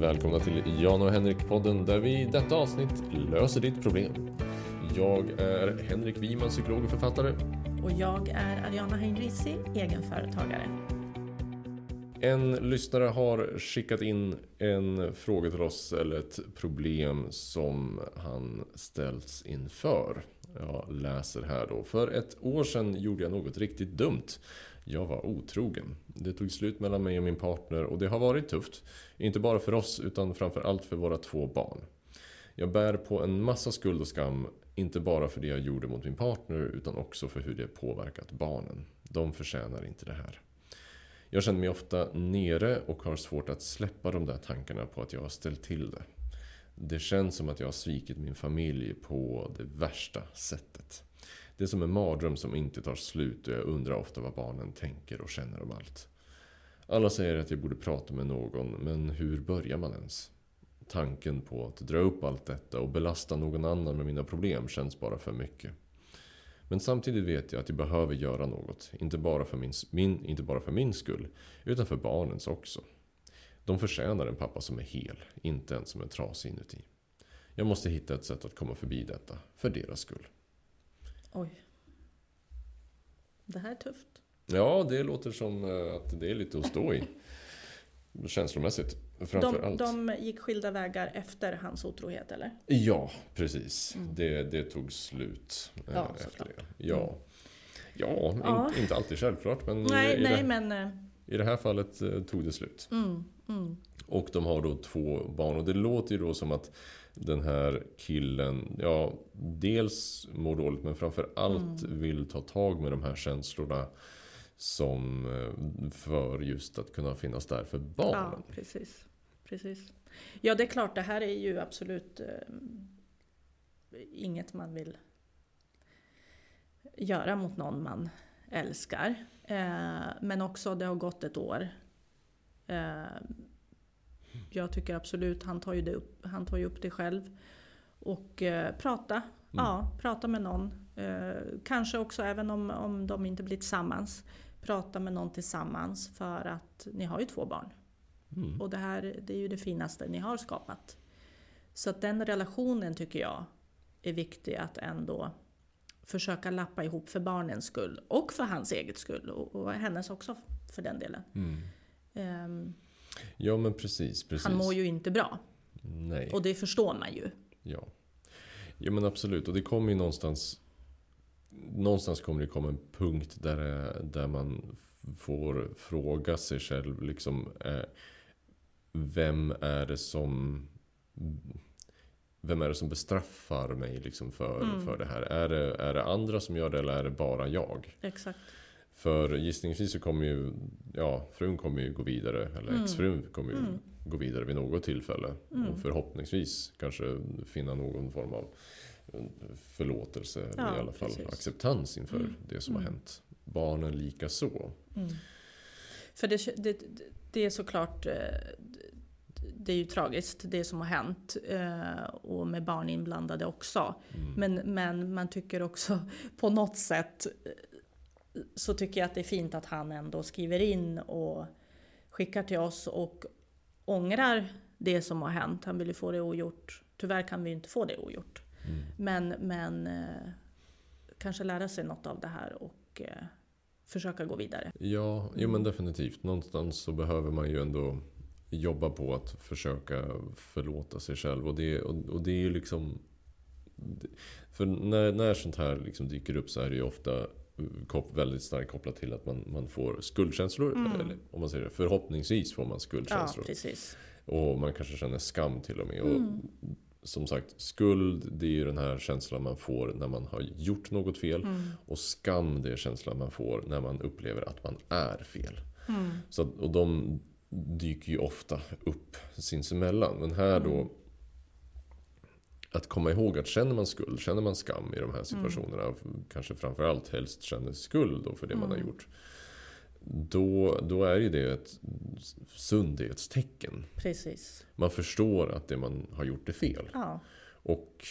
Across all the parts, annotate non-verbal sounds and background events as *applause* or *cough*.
Välkomna till Jan och Henrik-podden där vi i detta avsnitt löser ditt problem. Jag är Henrik Wiman, psykolog och författare. Och jag är Ariana Heinrici, egenföretagare. En lyssnare har skickat in en fråga till oss eller ett problem som han ställts inför. Jag läser här då. För ett år sedan gjorde jag något riktigt dumt. Jag var otrogen. Det tog slut mellan mig och min partner och det har varit tufft. Inte bara för oss utan framförallt för våra två barn. Jag bär på en massa skuld och skam, inte bara för det jag gjorde mot min partner utan också för hur det påverkat barnen. De förtjänar inte det här. Jag känner mig ofta nere och har svårt att släppa de där tankarna på att jag har ställt till det. Det känns som att jag har svikit min familj på det värsta sättet. Det är som en mardröm som inte tar slut och jag undrar ofta vad barnen tänker och känner om allt. Alla säger att jag borde prata med någon, men hur börjar man ens? Tanken på att dra upp allt detta och belasta någon annan med mina problem känns bara för mycket. Men samtidigt vet jag att jag behöver göra något. Inte bara för min, min, inte bara för min skull, utan för barnens också. De förtjänar en pappa som är hel, inte en som är trasig inuti. Jag måste hitta ett sätt att komma förbi detta, för deras skull. Oj. Det här är tufft. Ja, det låter som eh, att det är lite att stå i. *laughs* Känslomässigt. Framför De, allt. de gick skilda vägar efter hans otrohet, eller? Ja, precis. Mm. Det, det tog slut eh, Ja, efter såklart. det. Ja, ja, in, Ja. inte alltid självklart men Nej, nej, det, men... i det här fallet eh, tog det slut. Mm, mm. Och de har då två barn och det låter ju då som att den här killen, ja, dels mår dåligt men framför allt Mm. vill ta tag med de här känslorna som eh, för just att kunna finnas där för barnen. Ja, precis. precis. Ja, det är klart, det här är ju absolut eh, inget man vill göra mot någon man älskar. Eh, men också, det har gått ett år. Eh, jag tycker absolut, han tar ju, det upp, han tar ju upp det själv. Och eh, prata, ja, prata med någon. Eh, kanske också, även om, om de inte blir tillsammans, prata med någon tillsammans för att ni har ju två barn. Mm. Och det här det är ju det finaste ni har skapat. Så att den relationen tycker jag är viktig att ändå försöka lappa ihop för barnens skull. Och för hans eget skull. Och, och hennes också för den delen. Mm. Ehm, Ja men precis, precis. han mår ju inte bra. Nej. Och det förstår man ju. Ja. ja men absolut och det kommer ju någonstans Någonstans kommer det komma en punkt där, där man får fråga sig själv liksom eh, Vem är det som Vem är det som bestraffar mig liksom för, Mm. för det här? Är det, är det andra som gör det eller är det bara jag? Exakt. För gissningsvis så kommer ju Ja, frun kommer ju gå vidare Eller Mm. exfrun kommer ju Mm. gå vidare vid något tillfälle. Mm. Och förhoppningsvis kanske finna någon form av förlåtelse. eller Ja, i alla fall precis. acceptans inför Mm. det som har Mm. hänt. Barnen lika så. Mm. För det, det, det är såklart eh, det är ju tragiskt det som har hänt eh, och med barn inblandade också. Mm. Men, men man tycker också på något sätt eh, så tycker jag att det är fint att han ändå skriver in och skickar till oss och ångrar det som har hänt. Han vill ju få det ogjort. Tyvärr kan vi ju inte få det ogjort. Mm. Men, men eh, kanske lära sig något av det här och försöka gå vidare. Ja, jo men definitivt. Någonstans så behöver man ju ändå jobba på att försöka förlåta sig själv. Och det, och, och det är ju liksom... För när, när sånt här liksom dyker upp så är det ju ofta kop- väldigt starkt kopplat till att man, man får skuldkänslor. Mm. Eller om man säger det, förhoppningsvis får man Ja, skuldkänslor. precis. Och man kanske känner skam till och med. Och Mm. som sagt, skuld det är ju den här känslan man får när man har gjort något fel. Mm. Och skam det är känslan man får när man upplever att man är fel. Mm. Så och de dyker ju ofta upp sinsemellan. Men här då Mm. att komma ihåg att känner man skuld, känner man skam i de Mm. här situationerna, kanske framförallt helst känner skuld då för det man har Mm. gjort. Då, då är ju det ett sundhetstecken. Precis. Man förstår att det man har gjort är fel. Ja. Och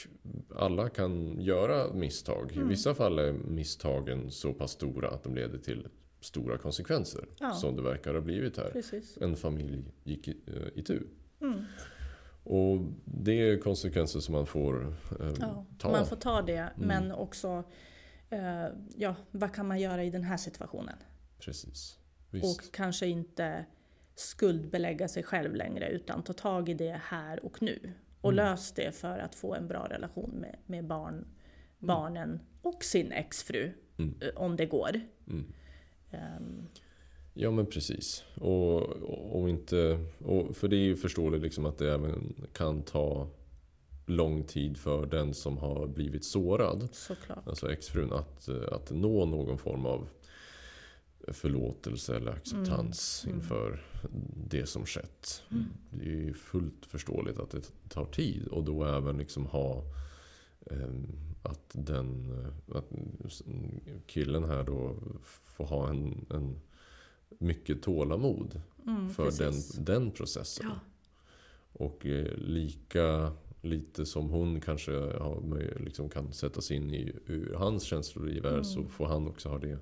alla kan göra misstag. I Mm. vissa fall är misstagen så pass stora att de leder till stora konsekvenser. Ja. Som det verkar ha blivit här. Precis. En familj gick i, eh, i tur. Mm. Och det är konsekvenser som man får eh, Ja, ta. man får ta det, men också eh, ja, vad kan man göra i den här situationen? Precis. Visst. Och kanske inte skuldbelägga sig själv längre utan ta tag i det här och nu. Och Mm. lös det för att få en bra relation med, med barn, barnen och sin exfru. Mm. eh, Om det går. Mm. Ehm, Ja men precis. Och, och, inte, och, för det är ju förståeligt liksom att det även kan ta lång tid för den som har blivit sårad, såklart. alltså exfrun, att, att nå någon form av förlåtelse eller acceptans Mm. inför det som skett. Mm. Det är ju fullt förståeligt att det tar tid och då även liksom ha ehm, att den att killen här då får ha en, en mycket tålamod Mm, för precis. den, den processen. Ja. Och eh, lika lite som hon kanske har, liksom kan sätta sig in i ur hans känsloliv Mm. så får han också ha det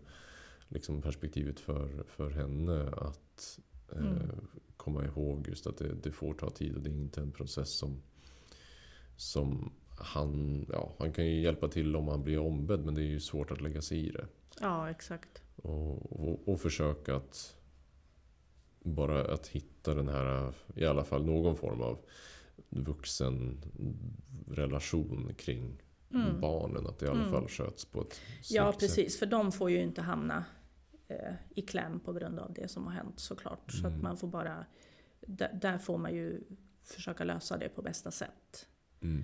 liksom perspektivet för, för henne att eh, Mm. komma ihåg just att det, det får ta tid och det är inte en process som, som han, ja, han kan ju hjälpa till om han blir ombedd men det är ju svårt att lägga sig i det. ja, exakt. Och, och, och försöka att bara att hitta den här, i alla fall någon form av vuxen relation kring Mm. barnen. Att det i alla Mm. fall sköts på ett Ja, snyggt sätt. precis. För de får ju inte hamna eh, i kläm på grund av det som har hänt såklart. Så att Mm. man får bara... Där, där får man ju försöka lösa det på bästa sätt. Mm.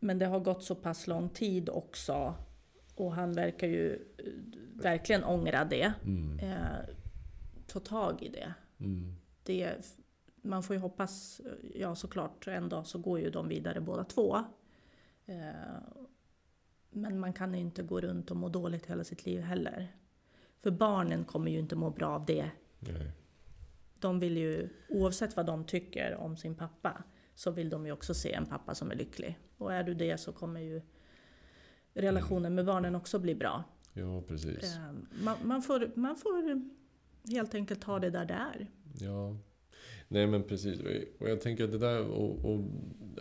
Men det har gått så pass lång tid också. Och han verkar ju eh, verkligen ångra det. Mm. Eh, ta tag i det. Mm. det. Man får ju hoppas, ja såklart, en dag så går ju de vidare båda två. Eh, men man kan ju inte gå runt och må dåligt hela sitt liv heller. För barnen kommer ju inte må bra av det. Nej. De vill ju, oavsett vad de tycker om sin pappa, så vill de ju också se en pappa som är lycklig. Och är du det så kommer ju relationen med barnen också bli bra. Ja, precis. Eh, man, man, får, man får helt enkelt ta det där det är. Ja. Nej men precis. Och jag tänker att det där och, och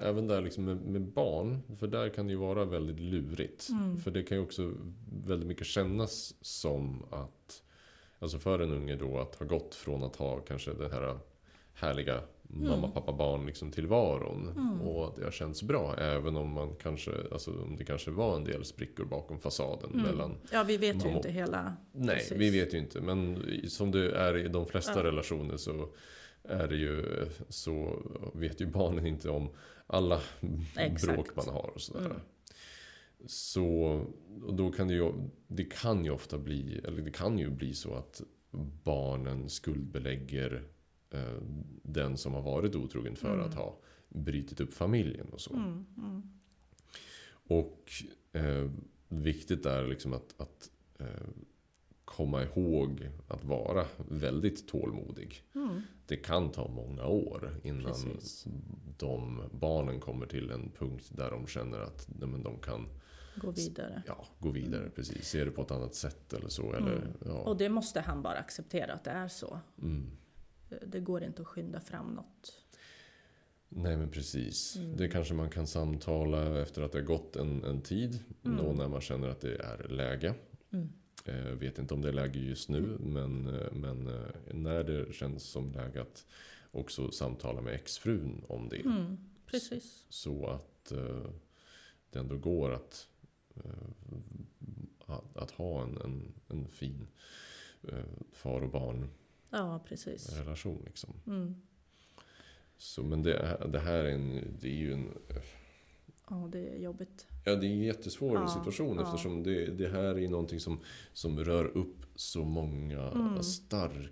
även där liksom med, med barn. För där kan det ju vara väldigt lurigt. Mm. För det kan ju också väldigt mycket kännas som att Alltså för en unge då att ha gått från att ha kanske den här härliga mamma, pappa, barn liksom tillvaron. Mm. Och att det har känts bra. Även om man kanske, alltså om det kanske var en del sprickor bakom fasaden Mm. mellan Ja, vi vet ju inte hela... Nej, Precis. vi vet ju inte. Men som det är i de flesta Ja. relationer så är det ju så vet ju barnen inte om alla Exakt. bråk man har och sådär. Mm. Så och då kan det ju, det kan ju ofta bli, eller det kan ju bli så att barnen skuldbelägger den som har varit otrogen för Mm. att ha brutit upp familjen och så. Mm, mm. Och eh, viktigt är liksom att, att eh, komma ihåg att vara väldigt tålmodig. Mm. Det kan ta många år innan Precis. de barnen kommer till en punkt där de känner att nej, men de kan Gå vidare. ja, gå vidare. Precis. Se det på ett annat sätt eller så. Eller, Mm. ja. Och det måste han bara acceptera att det är så. Mm. Det går inte att skynda fram något. Nej men precis. Mm. Det kanske man kan samtala efter att det har gått en, en tid. Mm. Då när man känner att det är läge. Mm. Jag vet inte om det är läge just nu, men, eh, men eh, när det känns som läge att också samtala med exfrun om det. Mm. Precis. Så att eh, det ändå går att, eh, att, att ha en, en, en fin eh, far och barn Ja, precis. relation. Liksom. Mm. Så, men det, det här är, en, det är ju en Ja, det är jobbigt. Ja, det är en jättesvår Ja, situation ja. eftersom det, det här är någonting som, som rör upp så många Mm. starka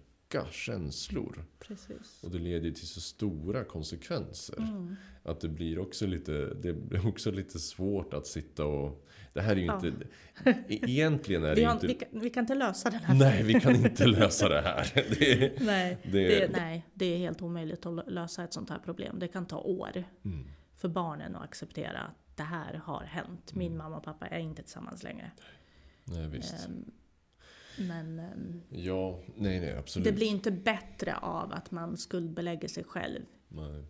känslor. Precis. Och det leder till så stora konsekvenser. Mm. Att det blir också lite, det blir också lite svårt att sitta och... Det här är ju Ja. inte... e- Egentligen är *laughs* det har, inte... vi, kan, vi kan inte lösa den här Nej, vi kan inte *laughs* lösa det här. *laughs* Det, Nej, det, det, nej, det är helt omöjligt att lösa ett sånt här problem. Det kan ta år Mm, för barnen att acceptera att det här har hänt. Min Mm. mamma och pappa är inte tillsammans längre. nej, visst. Ehm, Men ehm, Ja, nej, nej, absolut. det blir inte bättre av att man skuldbelägger sig själv. Nej.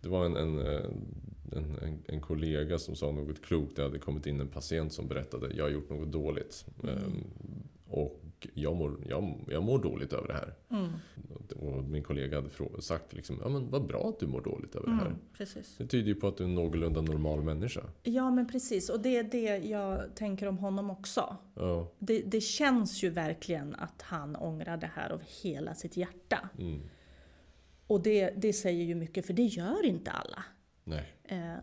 Det var en, en, eh, en, en, en kollega som sa något klokt. Det hade kommit in en patient som berättade jag har gjort något dåligt. Mm. Ehm, och jag mår, jag, jag mår dåligt över det här. Mm. Och min kollega hade sagt liksom, ja men vad bra att du mår dåligt över det här. Mm, precis. Det tyder ju på att du är en någorlunda normal människa. Ja, men precis. Och det är det jag tänker om honom också. Ja. Det, det känns ju verkligen att han ångrar det här av hela sitt hjärta. Mm. Och det, det säger ju mycket, för det gör inte alla. Nej. Eh,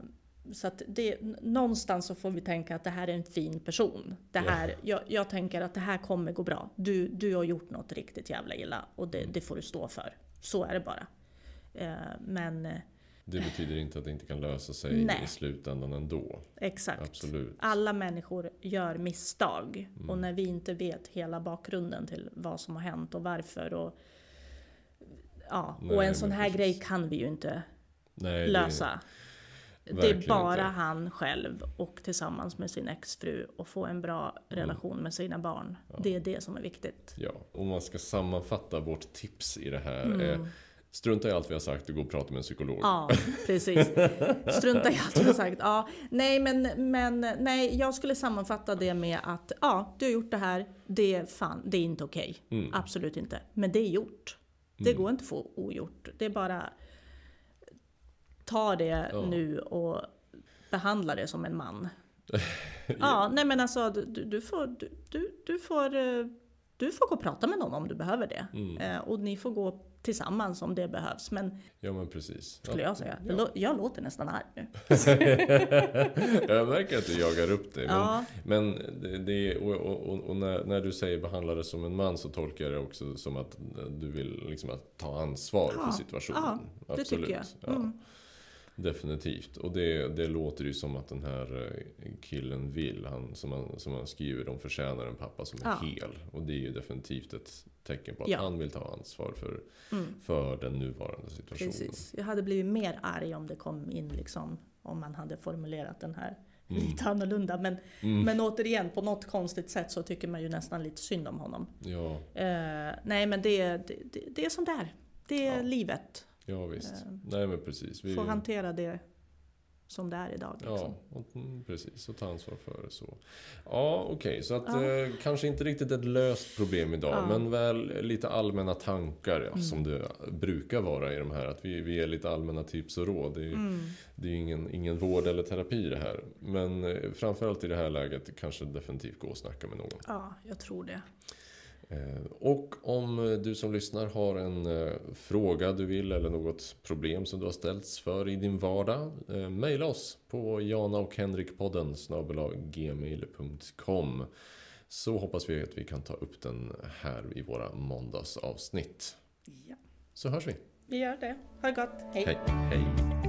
så att det, någonstans så får vi tänka att det här är en fin person. Det här, jag, jag tänker att det här kommer gå bra. Du, du har gjort något riktigt jävla illa och det, det får du stå för. Så är det bara. Eh, men eh, Det betyder inte att det inte kan lösa sig Nej. i slutändan ändå. exakt. Absolut. Alla människor gör misstag. Mm. Och när vi inte vet hela bakgrunden till vad som har hänt och varför. Och, ja, Nej, och en sån här precis. grej kan vi ju inte Nej, det- lösa. Det är verkligen bara inte. han själv och tillsammans med sin exfru och få en bra relation med sina barn. Mm. Ja. Det är det som är viktigt. Ja, om man ska sammanfatta vårt tips i det här. Mm. är strunta i allt vi har sagt och gå och prata med en psykolog. Ja, precis. Strunta i allt jag har sagt. Ja, nej, men, men nej, jag skulle sammanfatta det med att ja, du har gjort det här. Det är fan, det är inte okej. Mm. Absolut inte. Men det är gjort. Det går inte att få ogjort. Det är bara ta det Ja. nu och behandla det som en man. *laughs* Ja, nej men alltså du, du, får, du, du, du, får, eh, du får gå och prata med någon om du behöver det. Mm. Eh, och ni får gå tillsammans om det behövs. Men Ja, men precis. skulle ja. jag säga. Ja. Jag låter nästan arg nu. *laughs* jag märker att du jagar upp dig. Men, Ja. men det, det, och, och, och när, när du säger behandla det som en man så tolkar jag det också som att du vill liksom att ta ansvar Ja, för situationen. ja, det tycker jag. Ja. Mm. Definitivt. Och det, det låter ju som att den här eh, killen vill. Han, som, han, som han skriver, de förtjänar en pappa som är Ja. hel. Och det är ju definitivt ett tecken på att Ja. han vill ta ansvar för, Mm. för den nuvarande situationen. Precis. Jag hade blivit mer arg om det kom in liksom, om man hade formulerat den här Mm. lite annorlunda. Men, Mm. men återigen, på något konstigt sätt så tycker man ju nästan lite synd om honom. Ja, Eh, nej men det, det, det, det är som det är. Det är Ja. livet. Ja visst. Eh, Nej men precis. Vi, Får hantera det som det är idag. Liksom. Ja, och, mm, precis. Och ta ansvar för det så. Ja, okej. så att Ja. eh, kanske inte riktigt ett löst problem idag. Ja. Men väl lite allmänna tankar ja, Mm. som det brukar vara i de här. Att vi, vi ger lite allmänna tips och råd. Det är, ju- Mm. det är ingen, ingen vård eller terapi det här. Men eh, framförallt i det här läget kanske definitivt gå och snacka med någon. Ja, jag tror det. Eh, Och om eh, du som lyssnar har en eh, fråga du vill eller något problem som du har ställts för i din vardag. Maila oss på jana och henrik-podden gmail.com Så hoppas vi att vi kan ta upp den här i våra måndagsavsnitt. Ja. Så hörs vi. Vi gör det. Ha det gott. Hej. Hej. Hej.